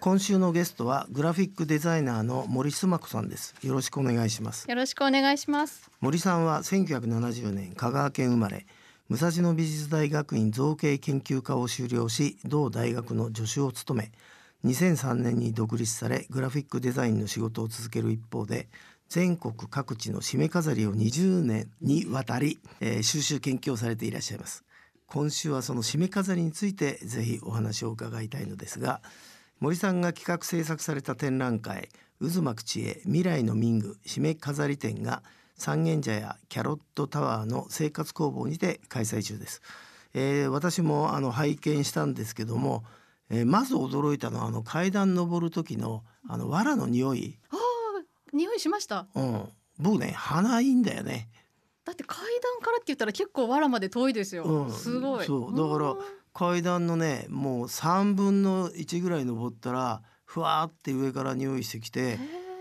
今週のゲストはグラフィックデザイナーの森須磨子さんです。よろしくお願いします。よろしくお願いします。森さんは1970年香川県生まれ。武蔵野美術大学院造形研究科を修了し同大学の助手を務め2003年に独立されグラフィックデザインの仕事を続ける一方で全国各地の締め飾りを20年にわたり、えー、収集研究をされていらっしゃいます今週はその締め飾りについてぜひお話を伺いたいのですが森さんが企画制作された展覧会渦巻く知恵未来の民具締め飾り展が三軒茶屋キャロットタワーの生活工房にて開催中です、えー、私もあの拝見したんですけども、えー、まず驚いたのはあの階段登る時のあの藁の匂いあ匂いしました。うん、僕ね鼻いいんだよね。だって階段からって言ったら結構藁まで遠いですよ。うん、すごい。そう。だから階段のねもう三分の一ぐらい登ったらふわって上から匂いしてきて。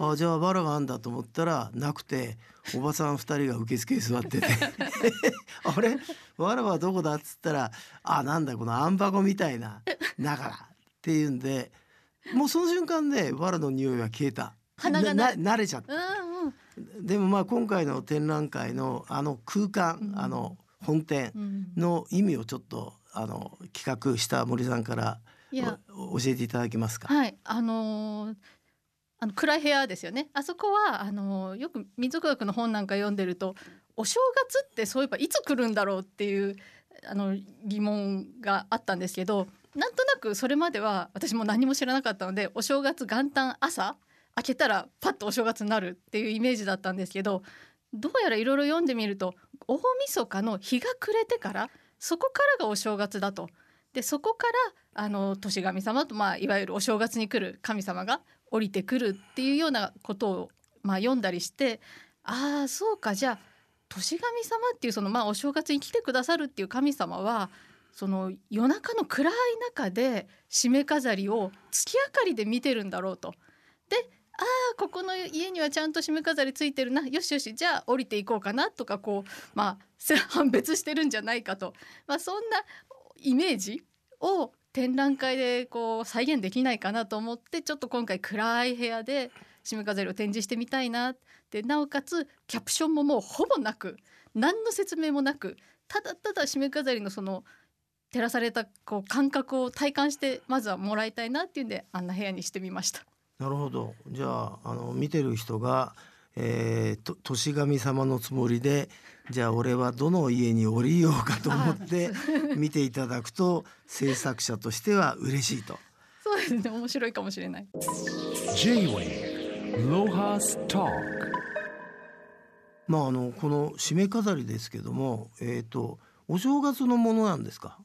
あじゃあバラがあんだと思ったらなくておばさん二人が受付座ってて。あれ？わらはどこだっつったらあなんだこのあん箱みたいなだからっていうんでもうその瞬間でわらの匂いは消えた鼻がな慣れちゃった、うんうん、でもまあ今回の展覧会のあの空間、うん、あの本店の意味をちょっとあの企画した森さんから教えていただけますか？はい、あのーあの暗い部屋ですよね。あそこはあのよく民族学の本なんか読んでるとお正月ってそういえばいつ来るんだろうっていうあの疑問があったんですけどなんとなくそれまでは私も何も知らなかったのでお正月元旦朝開けたらパッとお正月になるっていうイメージだったんですけどどうやらいろいろ読んでみると大晦日の日が暮れてからそこからがお正月だと。でそこからあの年神様と、まあ、いわゆるお正月に来る神様が降りてくるっていうようなことを、まあ、読んだりしてああそうかじゃあ年神様っていうその、まあ、お正月に来てくださるっていう神様はその夜中の暗い中で締め飾りを月明かりで見てるんだろうと。でああここの家にはちゃんと締め飾りついてるな。よしよしじゃあ降りていこうかなとかこうまあ 判別してるんじゃないかと、まあ、そんなイメージを展覧会でこう再現できないかなと思ってちょっと今回暗い部屋で締め飾りを展示してみたいなって。なおかつキャプションももうほぼなく何の説明もなくただただ締め飾りのその照らされたこう感覚を体感してまずはもらいたいなっていうんであんな部屋にしてみました。なるほどじゃああの見てる人が、えー、と年神様のつもりでじゃあ俺はどの家に降りようかと思って見ていただくと制作者としては嬉しいと。そうですね面白いかもしれない。J-Way ロハスタまああのこの締め飾りですけども、えっ、ー、とお正月のものなんですか？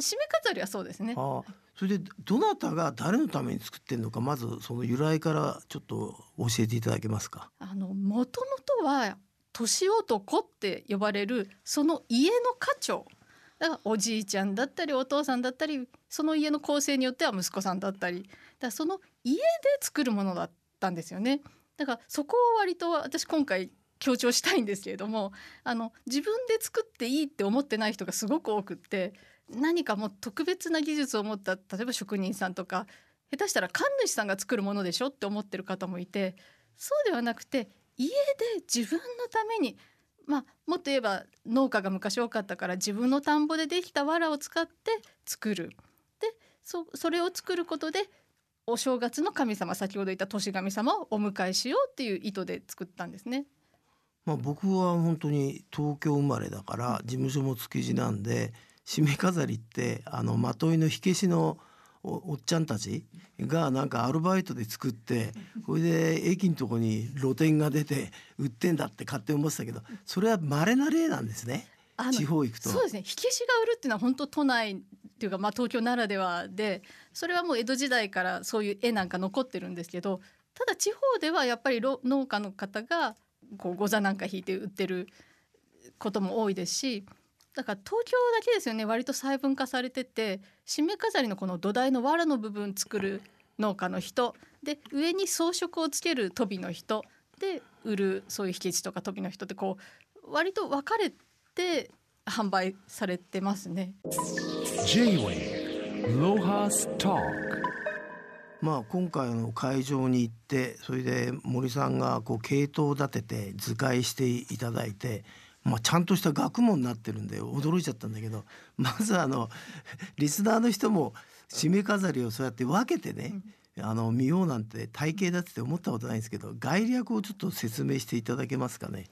締め飾りはそうですね。あそれでどなたが誰のために作ってんのかまずその由来からちょっと教えていただけますか？あの元々は年男って呼ばれるその家の家長だからおじいちゃんだったりお父さんだったりその家の構成によっては息子さんだったりだからその家で作るものだったんですよね。だからそこを割と私今回強調したいんですけれどもあの自分で作っていいって思ってない人がすごく多くって何かもう特別な技術を持った例えば職人さんとか下手したら神主さんが作るものでしょって思ってる方もいてそうではなくて家で自分のためにまあ、もっと言えば農家が昔多かったから自分の田んぼでできた藁を使って作る。でそそれを作ることでお正月の神様先ほど言った年神様をお迎えしようっていう意図で作ったんですね。まあ、僕は本当に東京生まれだから事務所も築地なんで締め飾りってあのまといの火消しのおっちゃんたちがなんかアルバイトで作ってこれで駅のとこに露店が出て売ってんだって勝手に思ってたけどそれは稀な例なんですね。地方行くと。そうですね。火消しが売るっていうのは本当都内っていうかまあ東京ならではでそれはもう江戸時代からそういう絵なんか残ってるんですけどただ地方ではやっぱり農家の方がこうご座なんか引いて売ってることも多いですしだから東京だけですよね割と細分化されてて締め飾りのこの土台の藁の部分作る農家の人で上に装飾をつける飛びの人で売るそういう引き地とか飛びの人ってこう割と分かれて販売されてますね。J-Way Lohas Talk まあ今回の会場に行ってそれで森さんがこう系統を立てて図解していただいて、まあ、ちゃんとした学問になってるんで驚いちゃったんだけど まずあの リスナーの人も締め飾りをそうやって分けてね、あの見ようなんて体型だって思ったことないんですけど概略をちょっと説明していただけますかね。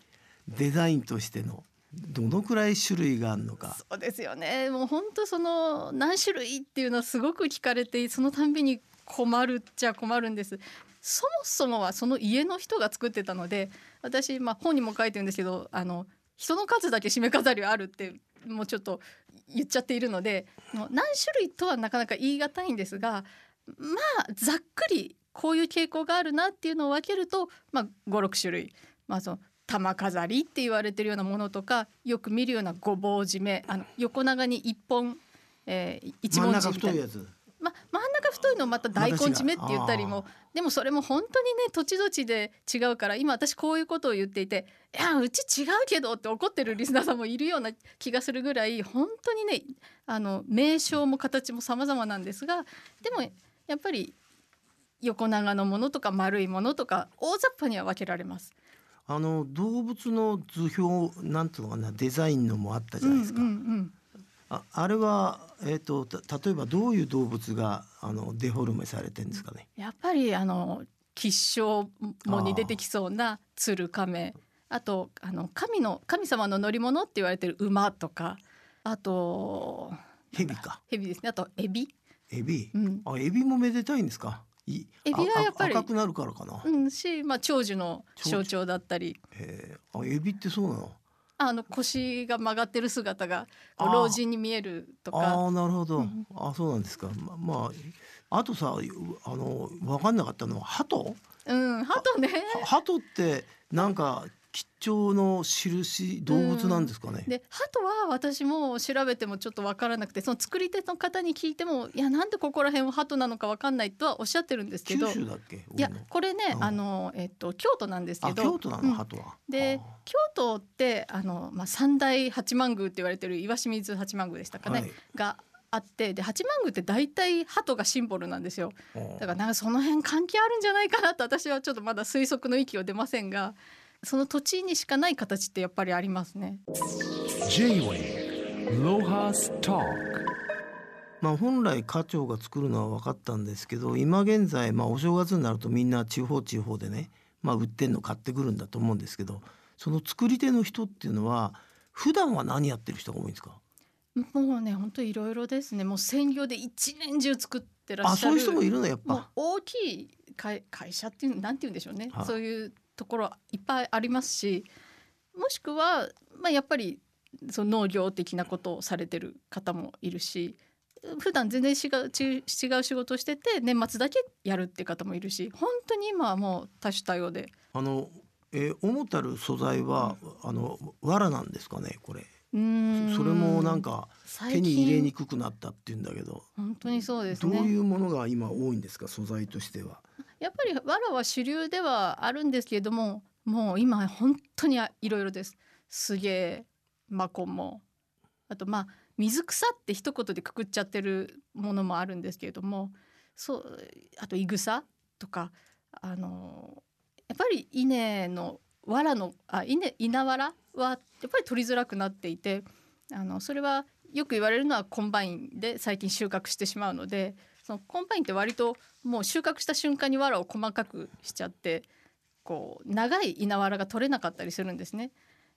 デザインとしてのどのくらい種類があるのか。そうですよね。もう本当その何種類っていうのはすごく聞かれてそのたんびに困るっちゃ困るんです。そもそもはその家の人が作ってたので私、まあ、本にも書いてるんですけどあの人の数だけ締め飾りはあるってもうちょっと言っちゃっているのでもう何種類とはなかなか言い難いんですがまあざっくりこういう傾向があるなっていうのを分けると、まあ、56種類、まあ、その玉飾りって言われてるようなものとかよく見るようなごぼう締めあの横長に一本、えー、一真ん中文字みたいな。太いやつ。ま、真ん中太いのをまた大根締めって言ったりもでもそれも本当にね土地土地で違うから今私こういうことを言っていて「いやうち違うけど」って怒ってるリスナーさんもいるような気がするぐらい本当にねあの名称も形も様々なんですがでもやっぱり横長のものとか丸いものとか大雑把には分けられます。あの動物の図表なんていうのかなデザインのもあったじゃないですか。うんうんうんああれは、えー、とた例えばどういう動物があのデフォルメされてるんですかね？やっぱりあの吉祥もに出てきそうな鶴亀。あとあの神の神様の乗り物って言われてる馬とか。あと蛇か。蛇ですね。あとエビ、エビ、うん。あエビもめでたいんですか？いエビはやっぱり赤くなるからかな。うん、し、まあ、長寿の象徴だったり。へー。あエビってそうなの？あの腰が曲がってる姿が老人に見えるとかああなるほど。うんあそうなんですか。ままああとさあの分かんなかったのは鳩？うん鳩ねは鳩ってなんか吉兆の印動物なんですかね。で鳩は私も調べてもちょっと分からなくてその作り手の方に聞いてもいやなんでここら辺は鳩なのか分かんないとはおっしゃってるんですけど。九州だっけ？いやこれねうん。あの、えっと、京都なんですけあど京都なの、うん。鳩は？であ京都ってあの、まあ、三大八幡宮って言われてる岩清水八幡宮でしたかね、はい。があってで八幡宮って大体鳩がシンボルなんですよ。ーだからなんかその辺関係あるんじゃないかなと私はちょっとまだ推測の域を出ませんがその土地にしかない形ってやっぱりありますね。J-Way Lohas Talk. まあ本来課長が作るのは分かったんですけど今現在まあお正月になるとみんな地方地方でねまあ売ってんの買ってくるんだと思うんですけどその作り手の人っていうのは普段は何やってる人が多いんですか？もうね本当いろいろですね。もう専業で一年中作ってらっしゃる。あそういう人もいるのやっもうぱ。大きい会会社っていうなんて言うんでしょうね、はい。そういうところいっぱいありますしもしくは、まあ、やっぱりその農業的なことをされてる方もいるし普段全然違う違う仕事をしてて年末だけやるっていう方もいるし本当に今はもう多種多様で。あの、えー主たる素材は、あの藁なんですかねこれ。うーん。それもなんか最手に入れに近くくなったっていうんだけど、本当にそうですどうねいうものが今多いんですか素材としては。やっぱり藁は主流ではあるんですけれどももう今本当にいろいろです。すげえマコも。あとまあ水草って一言でくくっちゃってるものもあるんですけれどもそうあといぐさとかあのやっぱり稲の藁のあ稲稲藁はやっぱり取りづらくなっていてあのそれはよく言われるのはコンバインで最近収穫してしまうのでそのコンバインって割ともう収穫した瞬間に藁を細かくしちゃってこう長い稲わらが取れなかったりするんですね。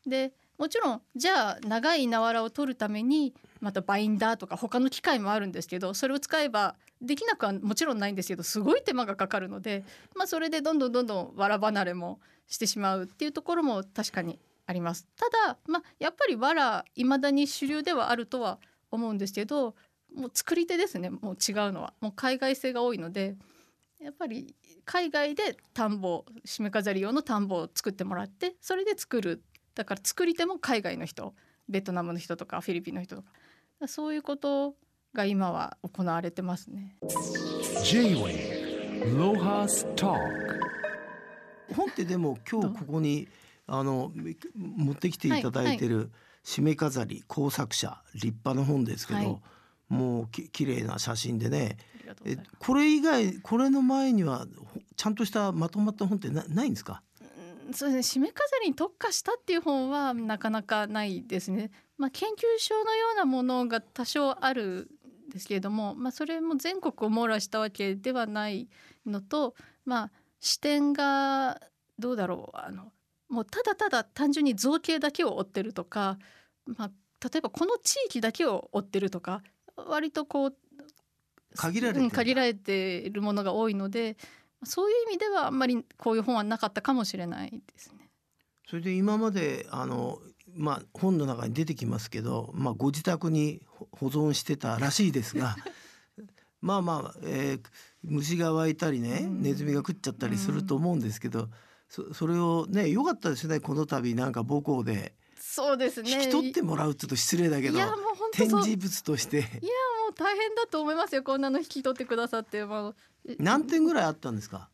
でもちろんじゃあ長い稲わらを取るためにまたバインダーとか他の機械もあるんですけどそれを使えばできなくはもちろんないんですけどすごい手間がかかるので、まあ、それでどんどんどんどんわら離れもしてしまうっていうところも確かにあります。ただ、まあ、やっぱりわら未だに主流ではあるとは思うんですけどもう作り手ですね。もう違うのは。もう海外製が多いのでやっぱり海外で田んぼ締め飾り用の田んぼを作ってもらってそれで作る。だから作り手も海外の人ベトナムの人とかフィリピンの人とか。そういうことが今は行われてますね。本ってでも今日ここにあの持ってきていただいてる締め飾り工作者立派な本ですけど、はいもうき綺麗な写真でね。えこれ以外これの前にはほちゃんとしたまとまった本ってなないんですか？うんそうですね。締め飾りに特化したっていう本はなかなかないですね。まあ、研究所のようなものが多少あるんですけれども、まあ、それも全国を網羅したわけではないのと、まあ、視点がどうだろう。あのもうただただ単純に造形だけを追ってるとか、まあ、例えばこの地域だけを追ってるとか割とこう限られてるうん限られているものが多いのでそういう意味ではあんまりこういう本はなかったかもしれないですね。それで今まであのまあ本の中に出てきますけど、まあ、ご自宅にほ保存してたらしいですが まあまあ、えー虫が湧いたりね、うん。ネズミが食っちゃったりすると思うんですけど、そそれをね良かったですねこの度なんか母校でそうですね。引き取ってもらうって言うと失礼だけどいやもう本当展示物として。もう大変だと思いますよ。こんなの引き取ってくださって、まあ、何点ぐらいあったんですか？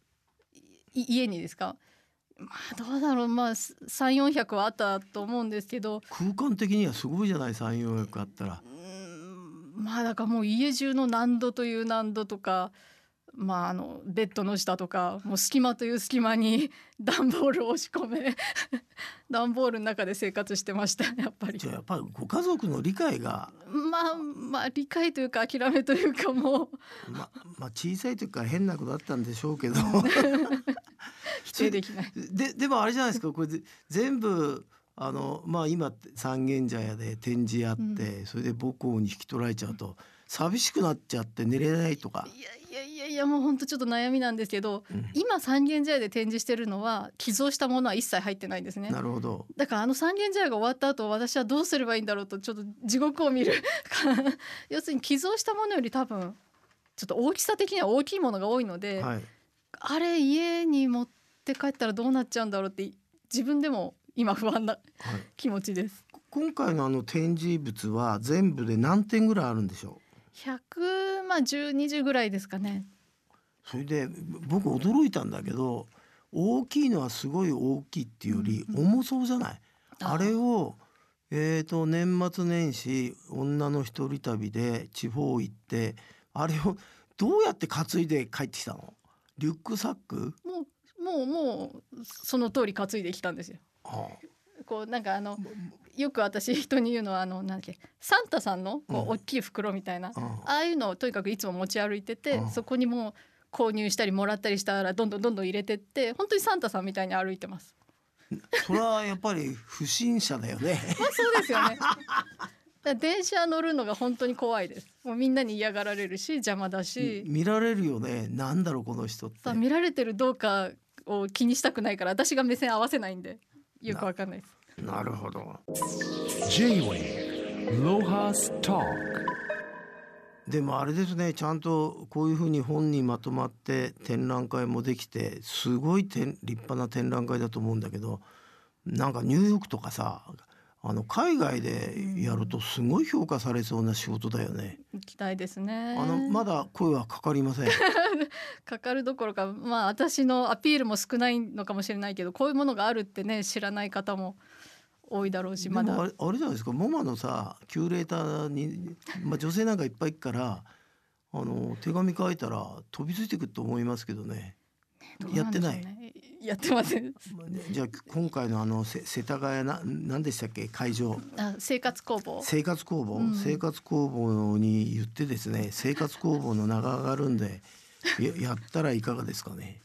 い家にですか？まあどうだろう。まあ3400はあったと思うんですけど。空間的にはすごいじゃない？3400あったら。まあだからもう家中の難度という難度とかまああのベッドの下とかもう隙間という隙間に 段ボールを押し込め 段ボールの中で生活してました やっぱり。じゃあやっぱりご家族の理解がまあまあ理解というか諦めというかもう。ままあ小さい時から変な子だったんでしょうけど。否定できない。ででもあれじゃないですか。これぜ全部あのまあ今三軒茶屋で展示やって、それで母校に引き取られちゃうと寂しくなっちゃって寝れないとか。いやいやいやいやもう本当ちょっと悩みなんですけど、うん今三軒茶屋で展示してるのは寄贈したものは一切入ってないんですねなるほど。だからあの三軒茶屋が終わった後私はどうすればいいんだろうとちょっと地獄を見る 要するに寄贈したものより多分ちょっと大きさ的には大きいものが多いので、はい。あれ家に持って帰ったらどうなっちゃうんだろうって自分でも今不安なはい。気持ちです今回のあの展示物は全部で何点ぐらいあるんでしょ100まあ1020ぐらいですかね。う。それで僕驚いたんだけど大きいのはすごい大きいっていうよりうん重そうじゃない？ああれをえー、と年末年始女の一人旅で地方行ってあれをどうやって担いで帰ってきたの？リュックサック？もうもうもうその通り担いできたんですよ。あこうなんかあのよく私人に言うのはあのなんだっけサンタさんのこうん。う大きい袋みたいな、あああいうのをとにかくいつも持ち歩いてて、うん。そこにもう購入したりもらったりしたらどんどんどんどん入れてって本当にサンタさんみたいに歩いてます。それはやっぱり不審者だよね。まあそうですよね。電車乗るのが本当に怖いです。もうみんなに嫌がられるし邪魔だし、見られるよね。なんだろうこの人って。見られてるどうかを気にしたくないから私が目線合わせないんでよくわかんないです。なるほど J-Wave Lohas Talk でもあれですねちゃんとこういうふうに本にまとまって展覧会もできてすごい展立派な展覧会だと思うんだけどなんかニューヨークとかさあの海外でやるとすごい評価されそうな仕事だよね。行きたいですね。あのまだ声はかかりません。かかるどころかまあ私のアピールも少ないのかもしれないけどこういうものがあるってね知らない方も多いだろうしまだでもあれあれじゃないですか。モマのさキュレーターに、まあ、女性なんかいっぱいいるからあの手紙書いたら飛びついてくると思いますけどね。どうなんでしょうね。やってません。じゃあ今回のあのせ世田谷な何でしたっけ？会場。あ生活工房。生活工房、うん。生活工房に言ってですね生活工房の名が上がるんでややったらいかがですかね。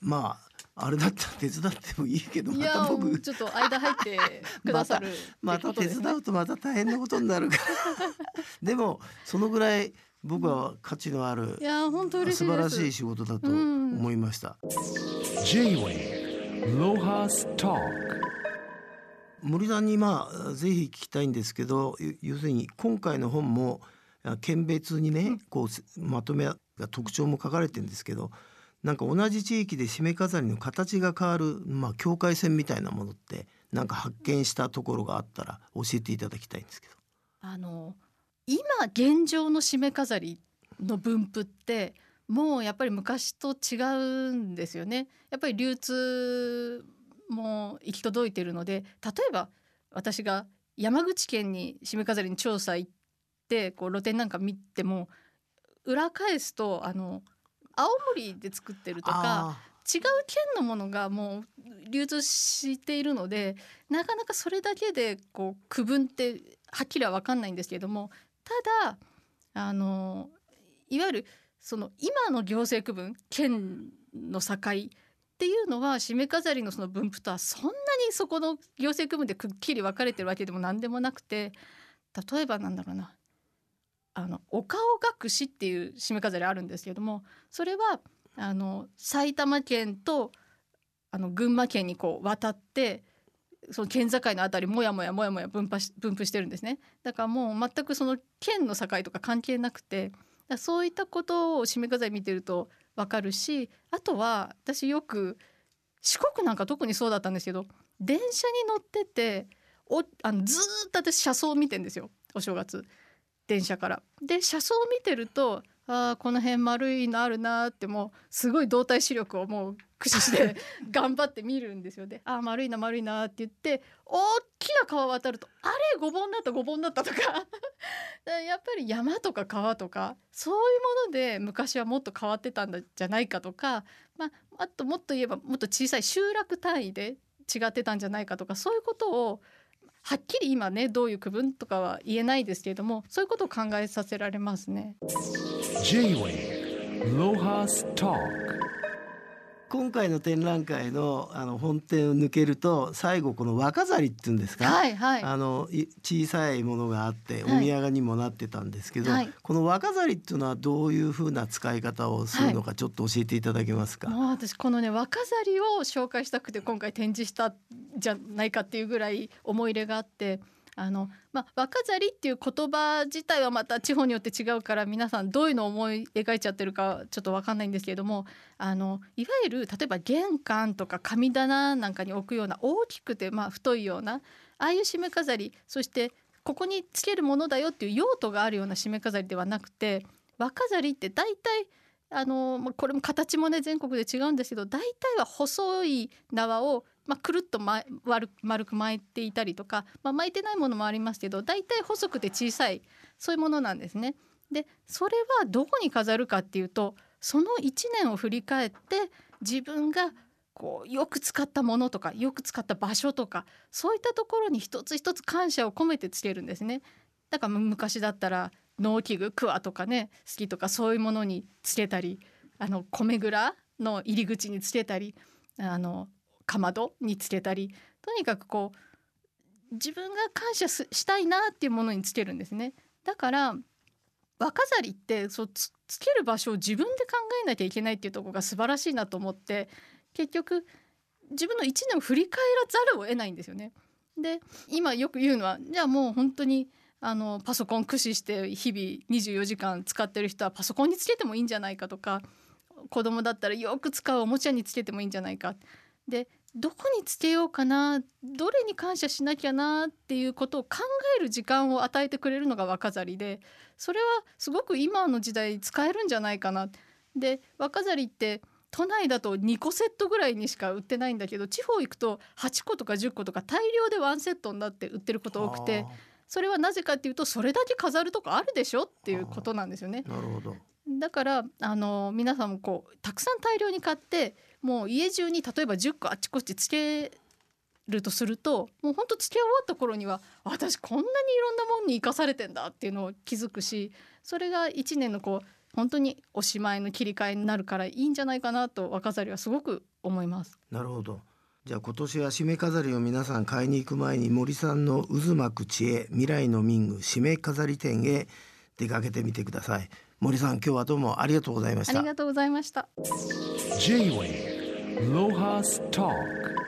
まああれだったら手伝ってもいいけどまた僕。ちょっと間入ってくださる また手とですね伝うとまた大変なことになるから。でもそのぐらい僕は価値のあるいや本当嬉しい素晴らしい仕事だと思いました。森さんにまあぜひ聞きたいんですけどゆ要するに今回の本もあ県別にねこうせまとめが特徴も書かれてるんですけどなんか同じ地域で締め飾りの形が変わるまあ境界線みたいなものってなんか発見したところがあったら教えていただきたいんですけど。あの今現状の締め飾りの分布ってもうやっぱり昔と違うんですよね。やっぱり流通も行き届いてるので例えば私が山口県に締め飾りに調査行ってこう露店なんか見ても裏返すとあの青森で作ってるとかあ違う県のものがもう流通しているのでなかなかそれだけでこう区分ってはっきりは分かんないんですけれどもただあのいわゆるその今の行政区分県の境っていうのは締め飾りのその分布とはそんなにそこの行政区分でくっきり分かれてるわけでも何でもなくて例えばなんだろうなあのお顔隠しっていう締め飾りあるんですけどもそれはあの埼玉県とあの群馬県にこう渡ってその県境のあたりもやもやもやもや分布し分布してるんですね。だからもう全くその県の境とか関係なくてそういったことを締め飾り見てると分かるしあとは私よく四国なんか特にそうだったんですけど電車に乗ってておあのずっと私車窓を見てんですよお正月。電車から。で車窓を見てるとあーこの辺丸いのあるなーってもうすごい動体視力をもう駆使して 頑張って見るんですよね。あー丸いな丸いなーって言って大きな川渡るとあれごぼんだったごぼんだったとか やっぱり山とか川とかそういうもので昔はもっと変わってたんじゃないかとか、まあ、あともっと言えばもっと小さい集落単位で違ってたんじゃないかとかそういうことをはっきり今ねどういう区分とかは言えないですけれどもそういうことを考えさせられますね。J-Way ロハスター今回の展覧会のあの本店を抜けると最後この若ざりっていうんですか、はいはい。あのい小さいものがあっておはい。土産にもなってたんですけど、はい。この若ざりっていうのはどういうふうな使い方をするのかちょっと教えていただけますか？もう私このね若ざりを紹介したくて今回展示したんじゃないかっていうぐらい思い入れがあってあの、まあ、若ざりっていう言葉自体はまた地方によって違うから皆さんどういうのを思い描いちゃってるかちょっと分かんないんですけれどもあのいわゆる例えば玄関とか神棚なんかに置くような大きくてまあ太いようなああいう締め飾りそしてここにつけるものだよっていう用途があるような締め飾りではなくて若ざりって大体あのまこれも形もね全国で違うんですけど大体は細い縄を、まあ、くるっと、ま、丸丸く巻いていたりとか、まあ、巻いてないものもありますけど大体細くて小さいそういうものなんですね。でそれはどこに飾るかっていうとその1年を振り返って自分がこうよく使ったものとかよく使った場所とかそういったところに一つ一つ感謝を込めてつけるんですね。だから昔だったら農機具クワとかね好きとかそういうものにつけたりあの米蔵の入り口につけたりあのかまどにつけたりとにかくこう自分が感謝したいなっていうものにつけるんですね。だから若ざりってそうつける場所を自分で考えなきゃいけないっていうところが素晴らしいなと思って結局自分の一年を振り返らざるを得ないんですよね。で今よく言うのはじゃあもう本当にあのパソコン駆使して日々24時間使ってる人はパソコンにつけてもいいんじゃないかとか子供だったらよく使うおもちゃにつけてもいいんじゃないかでどこにつけようかなどれに感謝しなきゃなっていうことを考える時間を与えてくれるのが若ざりでそれはすごく今の時代使えるんじゃないかな。で若ざりって都内だと2個セットぐらいにしか売ってないんだけど地方行くと8個とか10個とか大量でワンセットになって売ってること多くてそれはなぜかっていうとそれだけ飾るとこあるでしょっていうことなんですよね。なるほど。だからあの皆さんもこうたくさん大量に買ってもう家中に例えば10個あっちこっちつけるとするともうほんとつけ終わった頃には私こんなにいろんなもんに生かされてんだっていうのを気づくしそれが1年のこう本当におしまいの切り替えになるからいいんじゃないかなと若ざりはすごく思います。なるほど。じゃあ今年は締め飾りを皆さん買いに行く前に森さんの渦巻く知恵未来の民具締め飾り店へ出かけてみてください。森さん今日はどうもありがとうございましたあり。がとうございました。J-Wave Lohas Talk